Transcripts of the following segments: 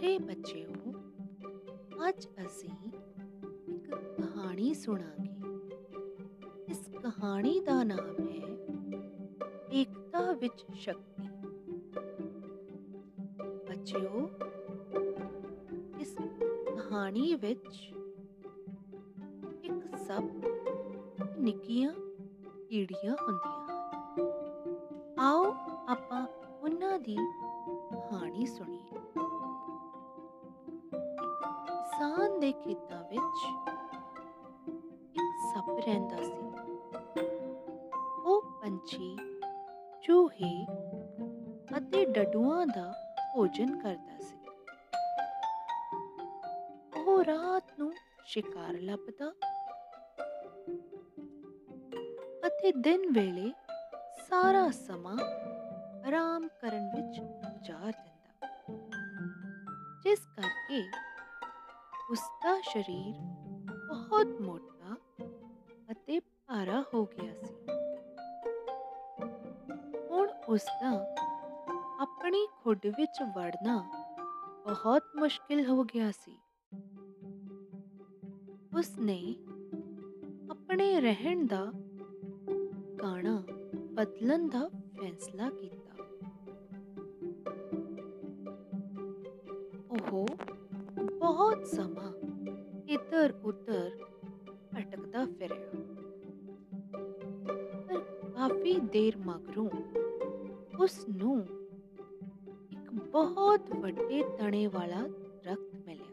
ਪਿਆਰੇ ਬੱਚਿਓ, ਅੱਜ ਅਸੀਂ ਇੱਕ ਕਹਾਣੀ ਸੁਣਾਂਗੇ। ਇਸ ਕਹਾਣੀ ਦਾ ਨਾਮ ਹੈ ਏਕਤਾ ਵਿੱਚ ਸ਼ਕਤੀ। ਬੱਚਿਓ, ਇਸ ਕਹਾਣੀ ਵਿੱਚ ਇੱਕ ਸੱਪ ਨਿੱਕੀਆਂ ਕੀੜੀਆਂ ਹੁੰਦੀਆਂ ਹਨ। ਆਓ ਆਪਾਂ ਉਹਨਾਂ ਦੀ ਕਹਾਣੀ ਸੁਣੀਏ। ਦੇ ਖੇਤਾਂ ਵਿੱਚ ਇੱਕ ਸੱਪ ਰਹਿੰਦਾ ਸੀ। ਉਹ ਪੰਛੀ, ਚੂਹੇ ਅਤੇ ਡਡੂਆਂ ਦਾ ਭੋਜਨ ਕਰਦਾ ਸੀ। ਉਹ ਰਾਤ ਨੂੰ ਸ਼ਿਕਾਰ ਲੱਭਦਾ ਅਤੇ ਦਿਨ ਵੇਲੇ ਸਾਰਾ ਸਮਾਂ ਆਰਾਮ ਕਰਨ ਵਿੱਚ ਗੁਜ਼ਾਰ ਦਿੰਦਾ। ਜਿਸ ਕਰਕੇ ਉਸ ਦਾ ਸਰੀਰ ਬਹੁਤ ਮੋਟਾ ਅਤੇ ਭਾਰਾ ਹੋ ਗਿਆ ਸੀ। ਹੁਣ ਉਸ ਦਾ ਆਪਣੀ ਖੁੱਡ ਵਿੱਚ ਵੜਨਾ ਬਹੁਤ ਮੁਸ਼ਕਿਲ ਹੋ ਗਿਆ ਸੀ। ਉਸ ਨੇ ਆਪਣੇ ਰਹਿਣ ਦਾ ਗਾਣਾ ਬਦਲਣ ਦਾ ਫੈਸਲਾ ਕੀਤਾ। ਉਹ ਬਹੁਤ ਸਮਾਂ ਇੱਧਰ ਉੱਧਰ ਭਟਕਦਾ ਫਿਰਿਆ। ਪਰ ਕਾਫੀ ਦੇਰ ਮਗਰੋਂ ਉਸ ਨੂੰ ਇੱਕ ਬਹੁਤ ਵੱਡੇ ਤਣੇ ਵਾਲਾ ਦਰਖਤ ਮਿਲਿਆ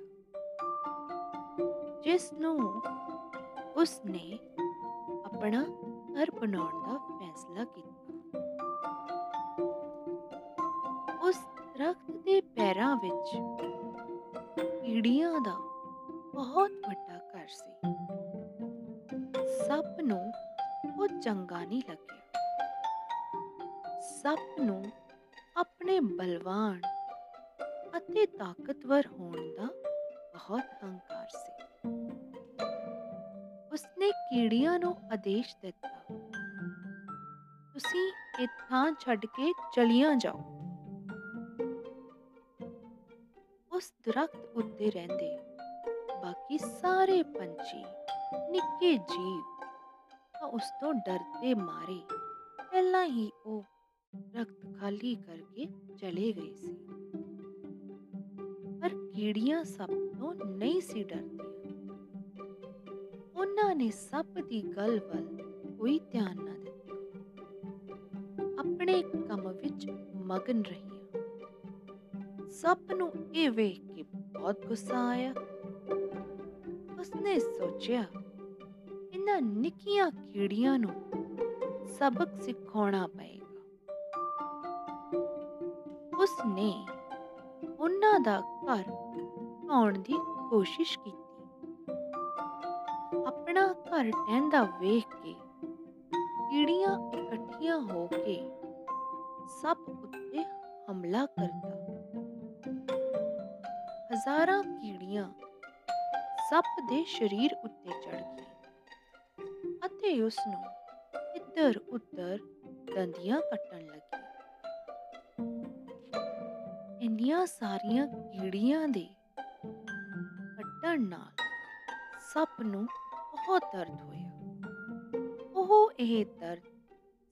ਜਿਸ ਨੂੰ ਉਸ ਨੇ ਆਪਣਾ ਘਰ ਬਣਾਉਣ ਦਾ ਫੈਸਲਾ ਕੀਤਾ। ਉਸ ਦਰਖਤ ਦੇ ਪੈਰਾਂ ਵਿੱਚ ਕੀੜੀਆਂ ਦਾ ਬਹੁਤ ਵੱਡਾ ਘਰ ਸੀ। ਸੱਪ ਨੂੰ ਉਹ ਚੰਗਾ ਨਹੀਂ ਲੱਗਿਆ। ਸੱਪ ਨੂੰ ਆਪਣੇ ਬਲਵਾਨ ਅਤੇ ਤਾਕਤਵਰ ਹੋਣ ਦਾ ਬਹੁਤ ਹੰਕਾਰ ਸੀ। ਉਸਨੇ ਕੀੜੀਆਂ ਨੂੰ ਆਦੇਸ਼ ਦਿੱਤਾ, ਤੁਸੀਂ ਇਹ ਥਾਂ ਛੱਡ ਕੇ ਚਲੀਆਂ ਜਾਓ। ਉਸ ਦਰਖਤ ਉੱਤੇ ਰਹਿੰਦੇ। ਬਾਕੀ ਸਾਰੇ ਪੰਛੀ ਨਿੱਕੇ ਜੀਵ ਤਾਂ ਉਸ ਤੋਂ ਡਰਦੇ ਮਾਰੇ। ਪਹਿਲਾਂ ਹੀ ਉਹ ਦਰਖਤ ਖਾਲੀ ਕਰਕੇ ਚਲੇ ਗਏ ਸੀ। ਪਰ ਕੀੜੀਆਂ ਸੱਪ ਤੋਂ ਨਹੀਂ ਸੀ ਡਰਦੀਆਂ। ਉਹਨਾਂ ਨੇ ਸੱਪ ਦੀ ਗੱਲ ਵੱਲ ਕੋਈ ਧਿਆਨ ਨਾ ਦਿੱਤਾ। ਆਪਣੇ ਕੰਮ ਵਿੱਚ ਮਗਨ ਰਹੀ ਸੱਪ ਨੂੰ ਇਹ ਵੇਖ ਕੇ ਬਹੁਤ ਗੁੱਸਾ ਆਇਆ। ਉਸਨੇ ਸੋਚਿਆ ਇਹਨਾਂ ਨਿੱਕੀਆਂ ਕੀੜੀਆਂ ਨੂੰ ਸਬਕ ਸਿਖਾਉਣਾ ਪਏਗਾ। ਉਸਨੇ ਉਹਨਾਂ ਦਾ ਘਰ ਢਾਉਣ ਦੀ ਕੋਸ਼ਿਸ਼ ਕੀਤੀ। ਆਪਣਾ ਘਰ ਟਹਿੰਦਾ ਵੇਖ ਕੇ ਕੀੜੀਆਂ ਇਕੱਠੀਆਂ ਹੋ ਕੇ ਸੱਪ ਉੱਤੇ ਹਮਲਾ ਕਰਦਾ। ਹਜ਼ਾਰਾਂ ਕੀੜੀਆਂ ਸੱਪ ਦੇ ਸਰੀਰ ਉੱਤੇ ਚੜ ਗਈ ਅਤੇ ਉਸ ਨੂੰ ਇੱਧਰ ਉੱਧਰ ਦੰਦੀਆਂ ਕੱਟਣ ਲੱਗੀ। ਇੰਨੀਆਂ ਸਾਰੀਆਂ ਕੀੜੀਆਂ ਦੇ ਕੱਟਣ ਨਾਲ ਸੱਪ ਨੂੰ ਬਹੁਤ ਦਰਦ ਹੋਇਆ। ਉਹ ਇਹ ਦਰਦ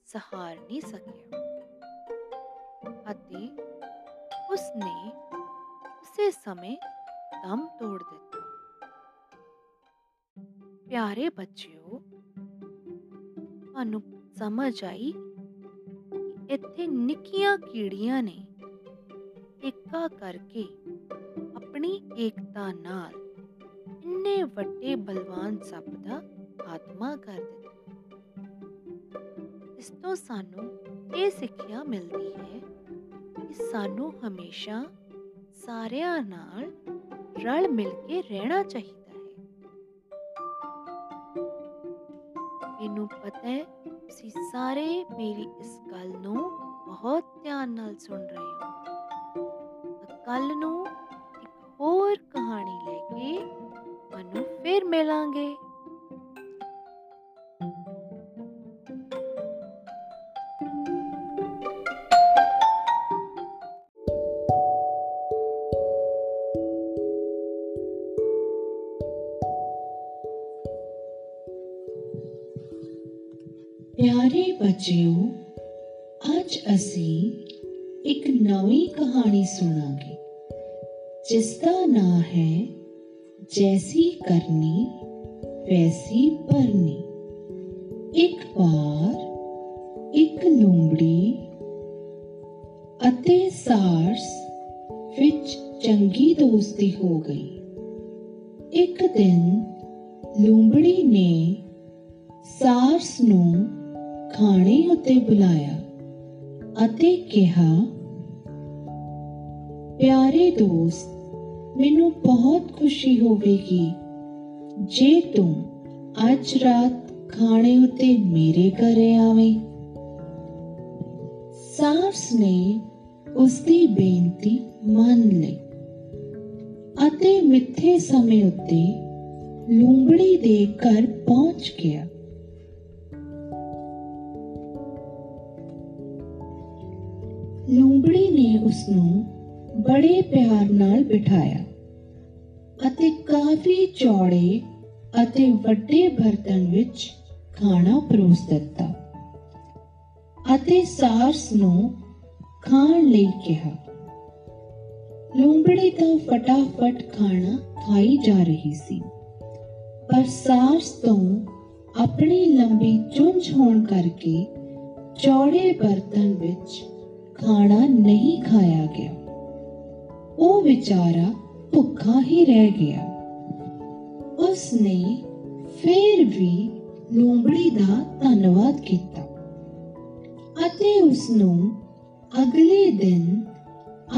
ਸਹਾਰ ਨਹੀਂ ਸਕਿਆ। ਅਤੇ ਉਸਨੇ ਉਸੇ ਸਮੇਂ ਦਮ ਤੋੜ ਦਿੱਤਾ ਪਿਆਰੇ ਬੱਚਿਓ ਤੁਹਾਨੂੰ ਸਮਝ ਆਈ ਕਿ ਇੱਥੇ ਨਿੱਕੀਆਂ ਕੀੜੀਆਂ ਨੇ ਇੱਕਾ ਕਰਕੇ ਆਪਣੀ ਏਕਤਾ ਨਾਲ ਇੰਨੇ ਵੱਡੇ ਬਲਵਾਨ ਸੱਪ ਦਾ ਖਾਤਮਾ ਕਰ ਦਿੱਤਾ ਇਸ ਤੋਂ ਸਾਨੂੰ ਇਹ ਸਿੱਖਿਆ ਮਿਲਦੀ ਹੈ ਕਿ ਸਾਨੂੰ ਹਮੇਸ਼ਾ ਸਾਰਿਆਂ ਨਾਲ ਰਲ ਮਿਲ ਕੇ ਰਹਿਣਾ ਚਾਹੀਦਾ ਹੈ। ਮੈਨੂੰ ਪਤਾ ਹੈ, ਤੁਸੀਂ ਸਾਰੇ ਮੇਰੀ ਇਸ ਗੱਲ ਨੂੰ ਬਹੁਤ ਧਿਆਨ ਨਾਲ ਸੁਣ ਰਹੇ ਹੋ। ਕੱਲ ਨੂੰ ਇੱਕ ਹੋਰ ਕਹਾਣੀ ਲੈ ਕੇ ਤੁਹਾਨੂੰ ਫਿਰ ਮਿਲਾਂਗੇ। ਪਿਆਰੇ ਬੱਚਿਓ, ਅੱਜ ਅਸੀਂ ਇੱਕ ਨਵੀਂ ਕਹਾਣੀ ਸੁਣਾਂਗੇ, ਜਿਸ ਦਾ ਨਾਂ ਹੈ ਜੈਸੀ ਕਰਨੀ, ਵੈਸੀ ਭਰਨੀ। ਇੱਕ ਵਾਰ ਇੱਕ ਲੂੰਬੜੀ ਅਤੇ ਸਾਰਸ ਵਿੱਚ ਚੰਗੀ ਦੋਸਤੀ ਹੋ ਗਈ। ਇੱਕ ਦਿਨ ਲੂੰਬੜੀ ਨੇ ਸਾਰਸ ਨੂੰ ਖਾਣੇ ਉੱਤੇ ਬੁਲਾਇਆ ਅਤੇ ਕਿਹਾ, ਪਿਆਰੇ ਦੋਸਤ, ਮੈਨੂੰ ਬਹੁਤ ਖੁਸ਼ੀ ਹੋਵੇਗੀ ਜੇ ਤੂੰ ਅੱਜ ਰਾਤ ਖਾਣੇ ਉੱਤੇ ਮੇਰੇ ਘਰੇ ਆਵੇਂ। ਸਾਰਸ ਨੇ ਉਸ ਦੀ ਬੇਨਤੀ ਮੰਨ ਲਈ ਅਤੇ ਮਿੱਥੇ ਸਮੇਂ ਉੱਤੇ ਲੂੰਬੜੀ ਦੇ ਘਰ ਪਹੁੰਚ ਗਿਆ। ਲੂੰਬੜੀ ਨੇ ਉਸ ਨੂੰ ਬੜੇ ਪਿਆਰ ਨਾਲ ਬਿਠਾਇਆ ਅਤੇ ਕਾਫੀ ਚੌੜੇ ਅਤੇ ਵੱਡੇ ਬਰਤਨ ਵਿੱਚ ਖਾਣਾ ਪਰੋਸ ਦਿੱਤਾ ਅਤੇ ਸਾਰਸ ਨੂੰ ਖਾਣ ਲਈ ਕਿਹਾ। ਲੂੰਬੜੀ ਤਾਂ ਫਟਾਫਟ ਖਾਣਾ ਖਾਈ ਜਾ ਰਹੀ ਸੀ, ਪਰ ਸਾਰਸ ਤੋਂ ਆਪਣੀ ਲੰਬੀ ਚੁੰਝ ਹੋਣ ਕਰਕੇ ਚੌੜੇ ਬਰਤਨ ਵਿੱਚ ਖਾਣਾ ਨਹੀਂ ਖਾਇਆ ਗਿਆ। ਉਹ ਵਿਚਾਰਾ ਭੁੱਖਾ ਹੀ ਰਹਿ ਗਿਆ। ਉਸ ਨੇ ਫੇਰ ਵੀ ਲੂੰਬੜੀ ਦਾ ਧੰਨਵਾਦ ਕੀਤਾ ਅਤੇ ਉਸ ਨੂੰ ਅਗਲੇ ਦਿਨ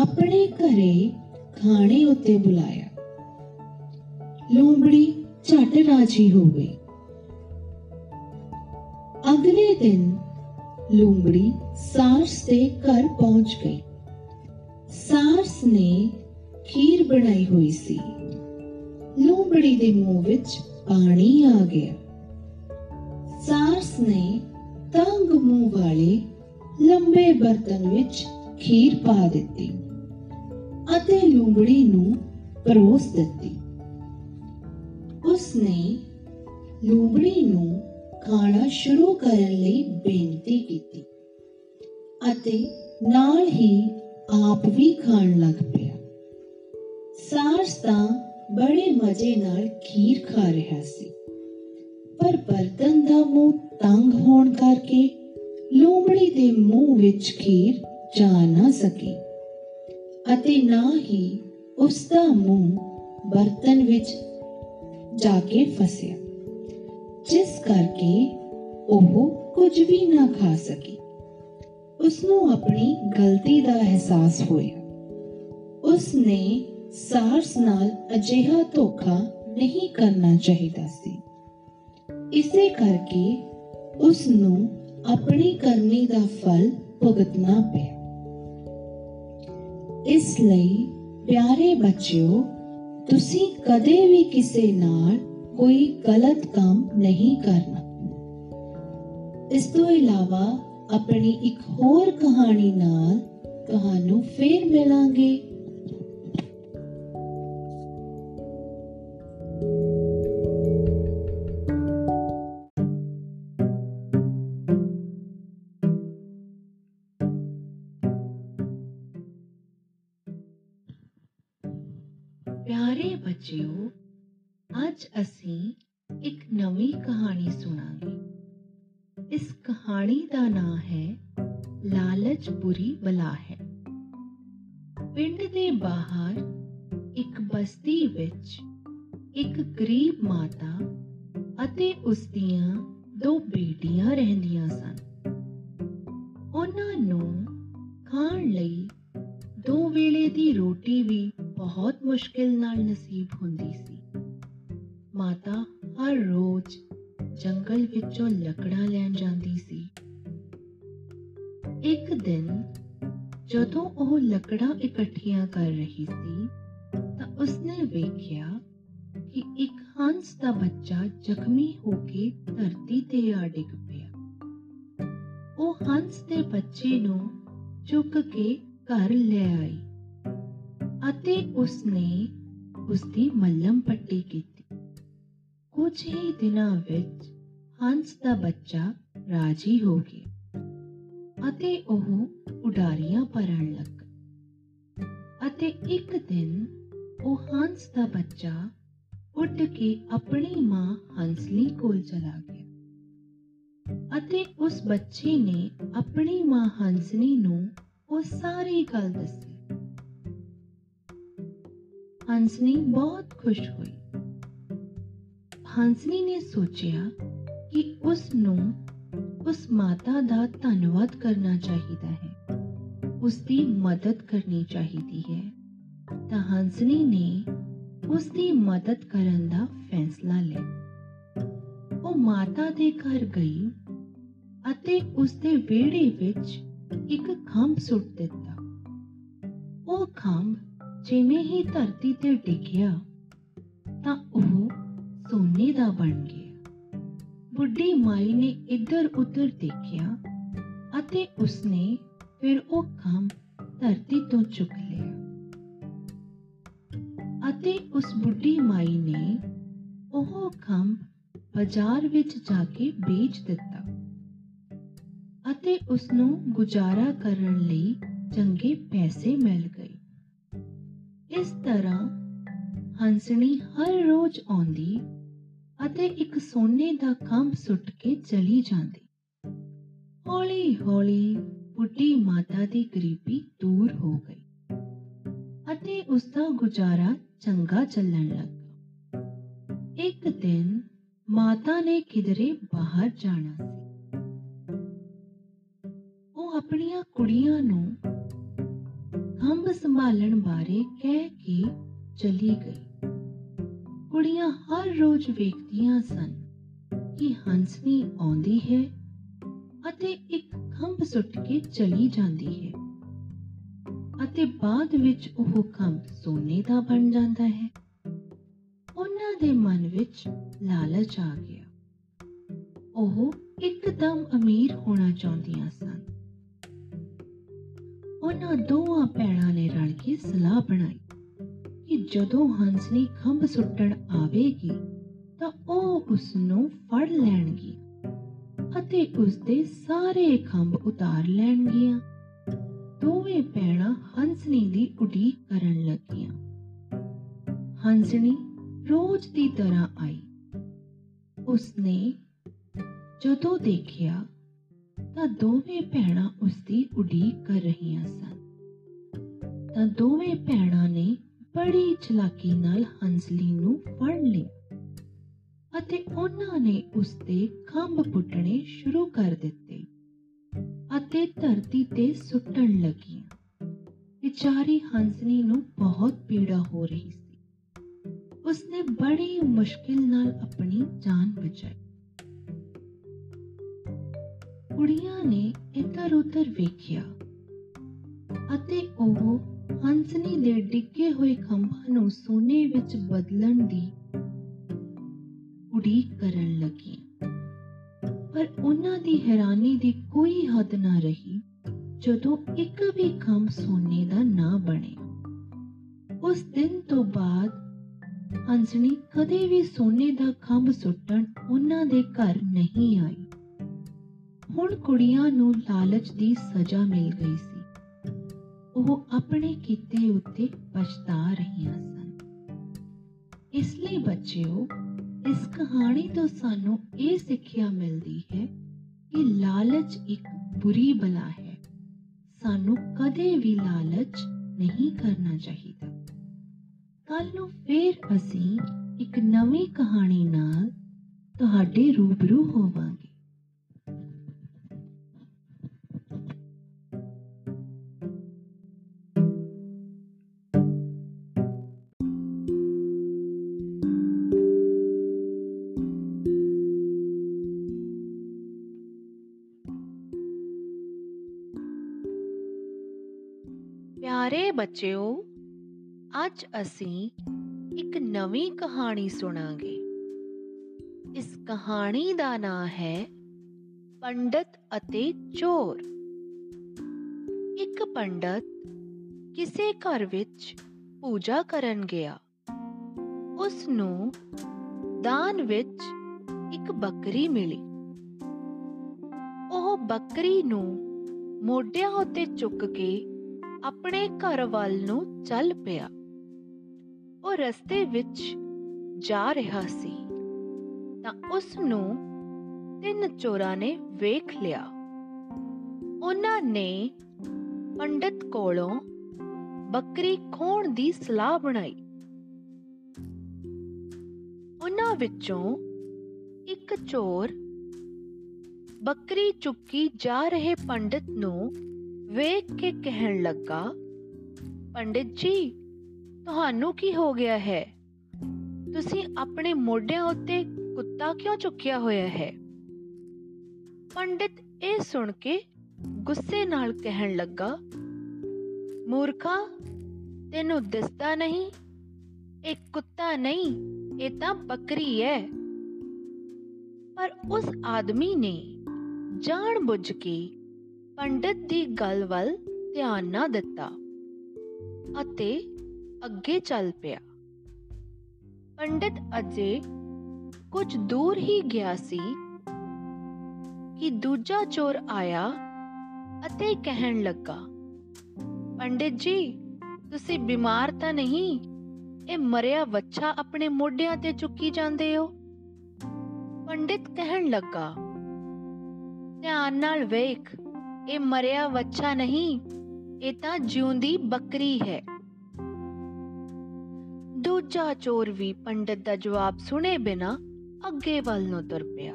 ਆਪਣੇ ਘਰੇ ਖਾਣੇ ਉੱਤੇ ਬੁਲਾਇਆ। ਲੂੰਬੜੀ ਝਟ ਰਾਜੀ ਹੋ ਗਈ। ਅਗਲੇ ਦਿਨ ਲੂੰਬੜੀ ਸਾਰਸ ਦੇ ਘਰ ਪਹੁੰਚ ਗਈ। ਸਾਰਸ ਨੇ ਖੀਰ ਬਣਾਈ ਹੋਈ ਸੀ। ਲੂੰਬੜੀ ਦੇ ਮੂੰਹ ਵਿੱਚ ਪਾਣੀ ਆ ਗਿਆ। ਸਾਰਸ ਨੇ ਤੰਗ ਮੂੰਹ ਵਾਲੇ ਲੰਬੇ ਬਰਤਨ ਵਿੱਚ ਖੀਰ ਪਾ ਦਿੱਤੀ ਅਤੇ ਲੂੰਬੜੀ ਨੂੰ ਪਰੋਸ ਦਿੱਤੀ। ਉਸਨੇ ਲੂੰਬੜੀ ਨੂੰ ਖਾਣਾ ਸ਼ੁਰੂ ਕਰਨ ਲਈ ਬੇਨਤੀ ਕੀਤੀ ਅਤੇ ਨਾਲ ਹੀ ਆਪ ਵੀ ਖਾਣ ਲੱਗ ਪਿਆ। ਸਾਰਸ ਤਾਂ ਬੜੇ ਮਜ਼ੇ ਨਾਲ ਖੀਰ ਖਾ ਰਿਹਾ ਸੀ, ਪਰ ਬਰਤਨ ਦਾ ਮੂੰਹ ਤੰਗ ਹੋਣ ਕਰਕੇ ਲੂੰਬੜੀ ਦੇ ਮੂੰਹ ਵਿੱਚ ਖੀਰ ਜਾ ਨਾ ਸਕੀ ਅਤੇ ਨਾ ਹੀ ਉਸ ਦਾ ਮੂੰਹ ਬਰਤਨ ਵਿੱਚ ਜਾ ਕੇ ਫਸਿਆ। ਜਿਸ ਕਰਕੇ ਉਹ ਕੁਝ ਵੀ ਨਾ ਖਾ ਸਕੀ। ਉਸ ਨੂੰ ਆਪਣੀ ਗਲਤੀ ਦਾ ਅਹਿਸਾਸ ਹੋਇਆ। ਉਸ ਨੇ ਸਾਰਸ ਨਾਲ ਅਜਿਹਾ ਧੋਖਾ ਨਹੀਂ ਕਰਨਾ ਚਾਹੀਦਾ ਸੀ। ਇਸੇ ਕਰਕੇ ਉਸ ਨੂੰ ਆਪਣੀ ਕਰਨੀ ਦਾ ਫਲ ਭੁਗਤਣਾ ਪਿਆ। ਇਸ ਲਈ, ਪਿਆਰੇ ਬੱਚਿਓ, ਤੁਸੀਂ ਕਦੇ ਵੀ ਕਿਸੇ ਨਾਲ ਕੋਈ ਗਲਤ ਕੰਮ ਨਹੀਂ ਕਰਨਾ। ਇਸ ਤੋਂ ਇਲਾਵਾ ਆਪਣੀ ਇੱਕ ਹੋਰ ਕਹਾਣੀ ਨਾਲ ਤੁਹਾਨੂੰ ਫੇਰ ਮਿਲਾਂਗੇ। ਕਹਾਣੀ ਸੁਣਾਂਗੇ। ਇਸ ਕਹਾਣੀ ਦਾ ਨਾਮ ਹੈ, ਲਾਲਚ ਬੁਰੀ ਬਲਾ ਹੈ। ਪਿੰਡ ਦੇ ਬਾਹਰ ਇੱਕ ਬਸਤੀ ਵਿੱਚ ਇੱਕ ਗਰੀਬ ਮਾਤਾ ਅਤੇ ਉਸ ਦੀਆਂ ਦੋ ਬੇਟੀਆਂ ਰਹਿੰਦੀਆਂ ਸਨ। ਉਹਨਾਂ ਨੂੰ ਖਾਣ ਲਈ ਦੋ ਵੇਲੇ ਦੀ ਰੋਟੀ ਵੀ ਬਹੁਤ ਮੁਸ਼ਕਿਲ ਨਾਲ ਨਸੀਬ ਹੁੰਦੀ ਸੀ। ਮਾਤਾ ਹਰ ਰੋਜ਼ ਜੰਗਲ ਵਿੱਚੋਂ ਲੱਕੜਾਂ ਲੈਣ ਜਾਂਦੀ ਸੀ। ਇੱਕ ਦਿਨ ਜਦੋਂ ਉਹ ਲੱਕੜਾਂ ਇਕੱਠੀਆਂ ਕਰ ਰਹੀ ਸੀ, ਤਾਂ ਉਸਨੇ ਵੇਖਿਆ ਕਿ ਇੱਕ ਹੰਸ ਦਾ ਬੱਚਾ ਜ਼ਖਮੀ ਹੋ ਕੇ ਧਰਤੀ ਤੇ ਆ ਡਿੱਗ ਪਿਆ। ਉਹ ਹੰਸ ਦੇ ਬੱਚੇ ਨੂੰ ਚੁੱਕ ਕੇ ਘਰ ਲੈ ਆਈ ਅਤੇ ਉਸਨੇ ਉਸਦੀ ਮੱਲਮ ਪੱਟੀ ਕੀਤੀ। ਕੁਝ ਹੀ ਦਿਨਾਂ ਵਿੱਚ ਹੰਸ ਦਾ ਬੱਚਾ ਰਾਜੀ ਹੋ ਗਏ ਅਤੇ ਉਹ ਉਡਾਰੀਆਂ ਭਰਨ ਲੱਗ। ਅਤੇ ਇੱਕ ਦਿਨ ਉਹ ਹੰਸ ਦਾ ਬੱਚਾ ਉੱਡ ਕੇ ਆਪਣੀ ਮਾਂ ਹੰਸਲੀ ਕੋਲ ਚਲਾ ਗਿਆ ਅਤੇ ਉਸ ਬੱਚੇ ਨੇ ਆਪਣੀ ਮਾਂ ਹੰਸਨੀ ਨੂੰ ਉਹ ਸਾਰੀ ਗੱਲ ਦੱਸੀ। ਹੰਸਨੀ ਬਹੁਤ ਖੁਸ਼ ਹੋਈ। ਹੰਸਨੀ ਨੇ ਸੋਚਿਆ ਕਿ ਉਸ ਨੂੰ ਉਸ ਮਾਤਾ ਦਾ ਧੰਨਵਾਦ ਕਰਨਾ ਚਾਹੀਦਾ ਹੈ। ਉਸ ਦੀ ਮਦਦ ਕਰਨੀ ਚਾਹੀਦੀ ਹੈ। ਤਾਂ ਹੰਸਨੀ ਨੇ ਉਸ ਦੀ ਮਦਦ ਕਰਨ ਦਾ ਫੈਸਲਾ ਲਿਆ। ਉਹ ਮਾਤਾ ਦੇ ਘਰ ਗਈ ਅਤੇ ਉਸ ਦੇ ਵਿਹੜੇ ਵਿੱਚ ਇੱਕ ਖੰਭ ਸੁੱਟ ਦਿੱਤਾ। ਉਹ ਖੰਭ ਜਿਵੇਂ ਹੀ ਧਰਤੀ ਤੇ ਡਿੱਗਿਆ ਤਾਂ ਉਹ ਸੋਨੇ ਦਾ ਬਣ ਗਿਆ। ਬੁੱਢੀ ਮਾਈ ਨੇ ਇੱਧਰ ਉੱਧਰ ਦੇਖਿਆ ਅਤੇ ਉਸਨੇ ਫਿਰ ਉਹ ਖੰਭ ਧਰਤੀ ਤੋਂ ਚੁੱਕ ਲਿਆ। ਅਤੇ ਉਸ ਬੁੱਢੀ ਮਾਈ ਨੇ ਉਹ ਖੰਭ ਬਾਜ਼ਾਰ ਵਿੱਚ ਜਾ ਕੇ ਵੇਚ ਦਿੱਤਾ ਅਤੇ ਉਸ ਨੂੰ ਗੁਜ਼ਾਰਾ ਕਰਨ ਲਈ ਚੰਗੇ ਪੈਸੇ ਮਿਲ ਗਏ। ਇਸ ਤਰ੍ਹਾਂ ਹੰਸਣੀ ਹਰ ਰੋਜ਼ ਆਉਂਦੀ ਅਤੇ ਇੱਕ ਸੋਨੇ ਦਾ ਖੰਭ ਸੁੱਟ ਕੇ ਚਲੀ ਜਾਂਦੀ। ਹੌਲੀ ਹੌਲੀ ਬੁੱਢੀ ਮਾਤਾ ਦੀ ਗਰੀਬੀ ਦੂਰ ਹੋ ਗਈ ਅਤੇ ਉਸ ਦਾ ਗੁਜ਼ਾਰਾ ਚੰਗਾ ਚੱਲਣ ਲੱਗਾ ਇੱਕ ਦਿਨ ਮਾਤਾ ਨੇ ਕਿਧਰੇ ਬਾਹਰ ਜਾਣਾ ਸੀ। ਉਹ ਆਪਣੀਆਂ ਕੁੜੀਆਂ ਨੂੰ ਖੰਭ ਸੰਭਾਲਣ ਬਾਰੇ ਕਹਿ ਕੇ ਚਲੀ ਗਈ। ਕੁੜੀਆਂ ਹਰ ਰੋਜ਼ ਵੇਖਦੀਆਂ ਸਨ ਕਿ ਹੰਸਨੀ ਆਉਂਦੀ ਹੈ ਅਤੇ ਇੱਕ ਖੰਭ ਸੁੱਟ ਕੇ ਚਲੀ ਜਾਂਦੀ ਹੈ ਅਤੇ ਬਾਅਦ ਵਿੱਚ ਉਹ ਖੰਭ ਸੋਨੇ ਦਾ ਬਣ ਜਾਂਦਾ ਹੈ। ਉਹਨਾਂ ਦੇ ਮਨ ਵਿੱਚ ਲਾਲਚ ਆ ਗਿਆ। ਉਹ ਇੱਕਦਮ ਅਮੀਰ ਹੋਣਾ ਚਾਹੁੰਦੀਆਂ ਸਨ। ਉਹਨਾਂ ਦੋਵਾਂ ਭੈਣਾਂ ਨੇ ਰਲ ਕੇ ਸਲਾਹ ਬਣਾਈ। ਕਿ ਜਦੋਂ ਹੰਸਨੀ ਖੰਭ ਸੁੱਟਣ ਆਵੇਗੀ ਤਾਂ ਉਹ ਉਸ ਨੂੰ ਫੜ ਲੈਣਗੀ ਅਤੇ ਉਸ ਦੇ ਸਾਰੇ ਖੰਭ ਉਤਾਰ ਲੈਣਗੀਆਂ। ਦੋਵੇਂ ਭੈਣਾਂ ਹੰਸਨੀ ਦੀ ਉਡੀਕ ਕਰਨ ਲੱਗੀਆਂ। ਹੰਸਨੀ ਰੋਜ਼ ਦੀ ਤਰ੍ਹਾਂ ਆਈ। ਉਸਨੇ ਜਦੋਂ ਦੇਖਿਆ ਤਾਂ ਦੋਵੇਂ ਭੈਣਾਂ ਉਸ ਦੀ ਉਡੀਕ ਕਰ ਰਹੀਆਂ ਸਨ। ਤਾਂ ਦੋਵੇਂ ਭੈਣਾਂ ਨੇ ਬੜੀ ਚਲਾਕੀ ਨਾਲ ਹੰਸਲੀ ਨੂੰ ਫੜ ਲਿਆ ਅਤੇ ਉਹਨਾਂ ਨੇ ਉਸ ਦੇ ਖੰਭ ਪੁੱਟਣੇ ਸ਼ੁਰੂ ਕਰ ਦਿੱਤੇ ਅਤੇ ਧਰਤੀ ਤੇ ਸੁੱਟਣ ਲੱਗੀਆਂ। ਵਿਚਾਰੀ ਹੰਸਨੀ ਨੂੰ ਬਹੁਤ ਪੀੜਾ ਹੋ ਰਹੀ ਸੀ। ਉਸਨੇ ਬੜੀ ਮੁਸ਼ਕਿਲ ਨਾਲ ਆਪਣੀ ਜਾਨ ਬਚਾਈ। ਕੁੜੀਆਂ ਨੇ ਇੱਧਰ ਉੱਧਰ ਵੇਖਿਆ ਅਤੇ ਉਹ ਹੰਸਨੀ ਦੇ ਡਿੱਗੇ ਹੋਏ ਖੰਭਾਂ ਨੂੰ ਸੋਨੇ ਵਿੱਚ ਬਦਲਣ ਦੀ ਉਡੀਕ ਕਰਨ ਲੱਗੀ। ਪਰ ਉਹਨਾਂ ਦੀ ਹੈਰਾਨੀ ਦੀ ਕੋਈ ਹੱਦ ਨਾ ਰਹੀ ਜਦੋਂ ਇੱਕ ਵੀ ਖੰਭ ਸੋਨੇ ਦਾ ਨਾ ਬਣਿਆ ਉਸ ਦਿਨ ਤੋਂ ਬਾਅਦ ਹੰਸਣੀ ਕਦੇ ਵੀ ਸੋਨੇ ਦਾ ਖੰਭ ਸੁੱਟਣ ਉਹਨਾਂ ਦੇ ਘਰ ਨਹੀਂ ਆਈ। ਹੁਣ ਕੁੜੀਆਂ ਨੂੰ ਲਾਲਚ ਦੀ ਸਜ਼ਾ ਮਿਲ ਗਈ ਸੀ। ਉਹ ਆਪਣੇ ਕੀਤੇ ਉੱਤੇ ਪਛਤਾ ਰਹੀਆਂ ਸਨ। ਇਸ ਲਈ ਬੱਚਿਓ, ਇਸ ਕਹਾਣੀ ਤੋਂ ਸਾਨੂੰ ਇਹ ਸਿੱਖਿਆ ਮਿਲਦੀ ਹੈ ਕਿ ਲਾਲਚ ਇੱਕ ਬੁਰੀ ਬਲਾ ਹੈ। ਸਾਨੂੰ ਕਦੇ ਵੀ ਲਾਲਚ ਨਹੀਂ ਕਰਨਾ ਚਾਹੀਦਾ। ਕੱਲ ਨੂੰ ਫੇਰ ਅਸੀਂ ਇੱਕ ਨਵੀਂ ਕਹਾਣੀ ਨਾਲ ਤੁਹਾਡੇ ਰੂਬਰੂ ਹੋਵਾਂਗੇ। ਬੱਚਿਓ, ਅੱਜ ਅਸੀਂ ਇੱਕ ਨਵੀਂ ਕਹਾਣੀ ਸੁਣਾਂਗੇ। ਇਸ ਕਹਾਣੀ ਦਾ ਨਾਂ ਹੈ ਪੰਡਤ ਅਤੇ ਚੋਰ। ਇੱਕ ਪੰਡਤ ਕਿਸੇ ਘਰ ਵਿੱਚ ਪੂਜਾ ਕਰਨ ਗਿਆ। ਉਸ ਨੂੰ ਦਾਨ ਵਿੱਚ ਇੱਕ ਬੱਕਰੀ ਮਿਲੀ। ਬੱਕਰੀ ਨੂੰ ਮੋਢਿਆਂ ਉੱਤੇ ਚੁੱਕ ਕੇ ਆਪਣੇ ਘਰ ਵੱਲ ਨੂੰ ਚੱਲ ਪਿਆ। ਉਹ ਰਸਤੇ ਵਿੱਚ ਜਾ ਰਿਹਾ ਸੀ। ਤਾਂ ਉਸ ਨੂੰ ਤਿੰਨ ਚੋਰਾਂ ਨੇ ਵੇਖ ਲਿਆ। ਉਹਨਾਂ ਨੇ ਪੰਡਤ ਕੋਲੋਂ ਬੱਕਰੀ ਖੋਣ ਦੀ ਸਲਾਹ ਬਣਾਈ। ਉਹਨਾਂ ਵਿੱਚੋਂ ਇੱਕ ਚੋਰ ਬੱਕਰੀ ਚੁੱਕੀ ਜਾ ਰਹੇ ਪੰਡਤ ਨੂੰ ਵੇਖ ਕੇ ਕਹਿਣ ਲੱਗਾ, ਪੰਡਿਤ ਜੀ, ਤੁਹਾਨੂੰ ਕੀ ਹੋ ਗਿਆ ਹੈ? ਤੁਸੀਂ ਆਪਣੇ ਮੋਢਿਆਂ ਉੱਤੇ ਕੁੱਤਾ ਕਿਉਂ ਚੁੱਕਿਆ ਹੋਇਆ ਹੈ? ਪੰਡਿਤ ਇਹ ਸੁਣ ਕੇ ਗੁੱਸੇ ਨਾਲ ਕਹਿਣ ਲੱਗਾ, ਮੂਰਖਾ, ਤੈਨੂੰ ਦਿਸਦਾ ਨਹੀਂ, ਇਹ ਕੁੱਤਾ ਨਹੀਂ, ਇਹ ਤਾਂ ਬੱਕਰੀ ਹੈ। ਪਰ ਉਸ ਆਦਮੀ ਨੇ ਜਾਣ ਬੁੱਝ ਕੇ ਪੰਡਤ ਦੀ ਗੱਲ ਵੱਲ ਧਿਆਨ ਨਾ ਦਿੱਤਾ ਅਤੇ ਅੱਗੇ ਚੱਲ ਪਿਆ। ਪੰਡਤ ਅਜੇ ਕੁਝ ਦੂਰ ਹੀ ਗਿਆ ਸੀ ਕਿ ਦੂਜਾ ਚੋਰ ਆਇਆ ਅਤੇ ਕਹਿਣ ਲੱਗਾ, ਪੰਡਿਤ ਜੀ, ਤੁਸੀਂ ਬਿਮਾਰ ਤਾਂ ਨਹੀਂ? ਇਹ ਮਰਿਆ ਵੱਛਾ ਆਪਣੇ ਮੋਢਿਆਂ ਤੇ ਚੁੱਕੀ ਜਾਂਦੇ ਹੋ? ਪੰਡਿਤ ਕਹਿਣ ਲੱਗਾ, ਧਿਆਨ ਨਾਲ ਵੇਖ ਇਹ ਮਰਿਆ ਵੱਛਾ ਨਹੀਂ, ਇਹ ਤਾਂ ਜਿਉਂਦੀ ਬੱਕਰੀ ਹੈ। ਦੂਜਾ ਚੋਰ ਵੀ ਪੰਡਿਤ ਦਾ ਜਵਾਬ ਸੁਣੇ ਬਿਨਾ ਅੱਗੇ ਵੱਲ ਨੂੰ ਤੁਰ ਪਿਆ।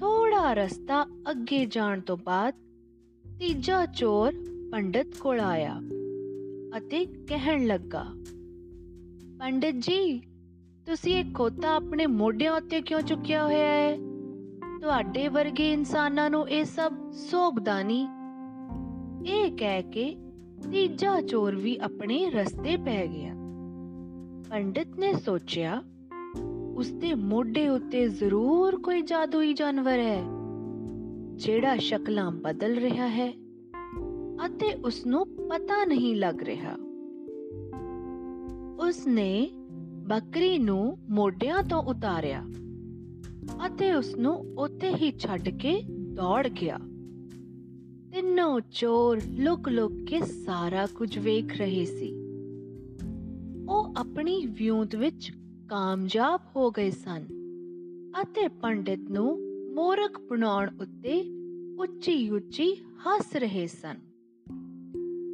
ਥੋੜਾ ਰਸਤਾ ਅੱਗੇ ਜਾਣ ਤੋਂ ਬਾਅਦ ਤੀਜਾ ਚੋਰ ਪੰਡਿਤ ਕੋਲ ਆਇਆ ਅਤੇ ਕਹਿਣ ਲੱਗਾ, ਪੰਡਿਤ ਜੀ, ਤੁਸੀਂ ਇਹ ਖੋਤਾ ਆਪਣੇ ਮੋਢਿਆਂ ਉੱਤੇ ਕਿਉਂ ਚੁੱਕਿਆ ਹੋਇਆ ਹੈ? ਤੁਹਾਡੇ ਵਰਗੇ ਇਨਸਾਨਾਂ ਨੂੰ ਇਹ ਸਭ ਸੋਭਦਾ ਨਹੀਂ। ਇਹ ਕਹਿ ਕੇ ਤੀਜਾ ਚੋਰ ਵੀ ਆਪਣੇ ਰਸਤੇ ਪੈ ਗਿਆ। ਪੰਡਿਤ ਨੇ ਸੋਚਿਆ, ਉਸਦੇ ਮੋਢੇ ਉੱਤੇ ਜ਼ਰੂਰ ਕੋਈ ਜਾਦੂਈ ਜਾਨਵਰ ਹੈ, ਜਿਹੜਾ ਸ਼ਕਲਾਂ ਬਦਲ ਰਿਹਾ ਹੈ ਅਤੇ ਉਸ ਨੂੰ ਪਤਾ ਨਹੀਂ ਲੱਗ ਰਿਹਾ। ਉਸ ਨੇ ਬੱਕਰੀ ਨੂੰ ਮੋਢਿਆਂ ਤੋਂ ਉਤਾਰਿਆ। ਅਤੇ ਉਸ ਨੂੰ ਉੱਥੇ ਹੀ ਛੱਡ ਕੇ ਦੌੜ ਗਿਆ। ਤਿੰਨੋਂ ਚੋਰ ਲੁਕ-ਲੁਕ ਕੇ ਸਾਰਾ ਕੁਝ ਵੇਖ ਰਹੇ ਸੀ। ਉਹ ਆਪਣੀ ਵਿਉਂਤ ਵਿੱਚ ਕਾਮਯਾਬ ਹੋ ਗਏ ਸਨ ਅਤੇ ਪੰਡਿਤ ਨੂੰ ਮੋਰਖ ਬਣਾਉਣ ਉੱਤੇ ਉੱਚੀ-ਉੱਚੀ ਹੱਸ ਰਹੇ ਸਨ।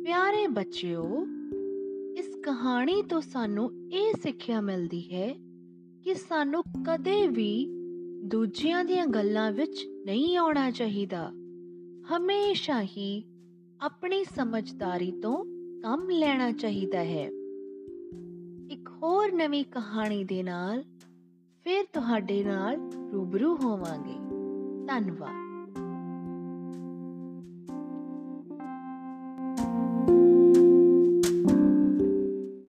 ਪਿਆਰੇ ਬੱਚਿਓ, ਇਸ ਕਹਾਣੀ ਤੋਂ ਸਾਨੂੰ ਇਹ ਸਿੱਖਿਆ ਮਿਲਦੀ ਹੈ ਕਿ ਸਾਨੂੰ ਕਦੇ ਵੀ ਦੂਜਿਆਂ ਦੀਆਂ ਗੱਲਾਂ ਵਿੱਚ ਨਹੀਂ ਆਉਣਾ ਚਾਹੀਦਾ। ਹਮੇਸ਼ਾ ਹੀ ਆਪਣੀ ਸਮਝਦਾਰੀ ਤੋਂ ਕੰਮ ਲੈਣਾ ਚਾਹੀਦਾ ਹੈ। ਇੱਕ ਹੋਰ ਨਵੀਂ ਕਹਾਣੀ ਦੇ ਨਾਲ ਫਿਰ ਤੁਹਾਡੇ ਨਾਲ ਰੂਬਰੂ ਹੋਵਾਂਗੇ। ਧੰਨਵਾਦ।